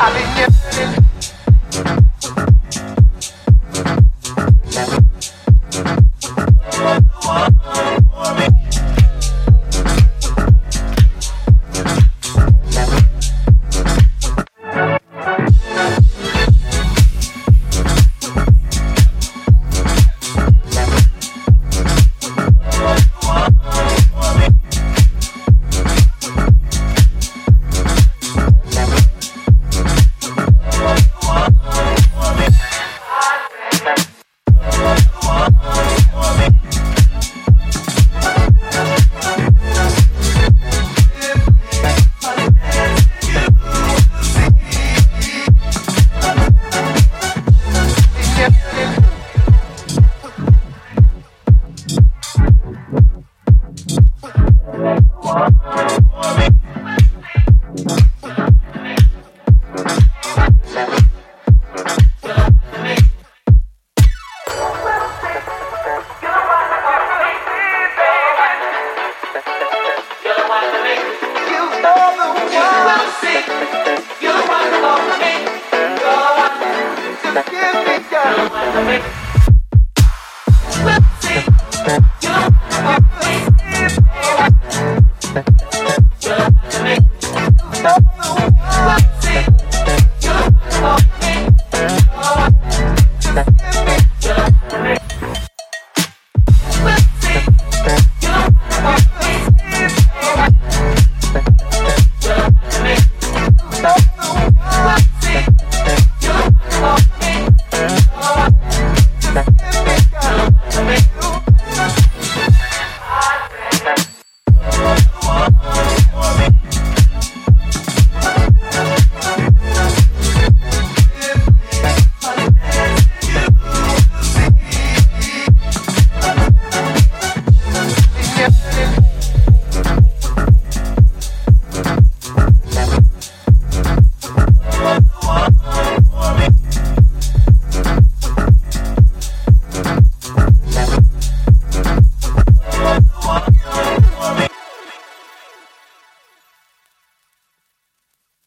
I'll be here. Don't know.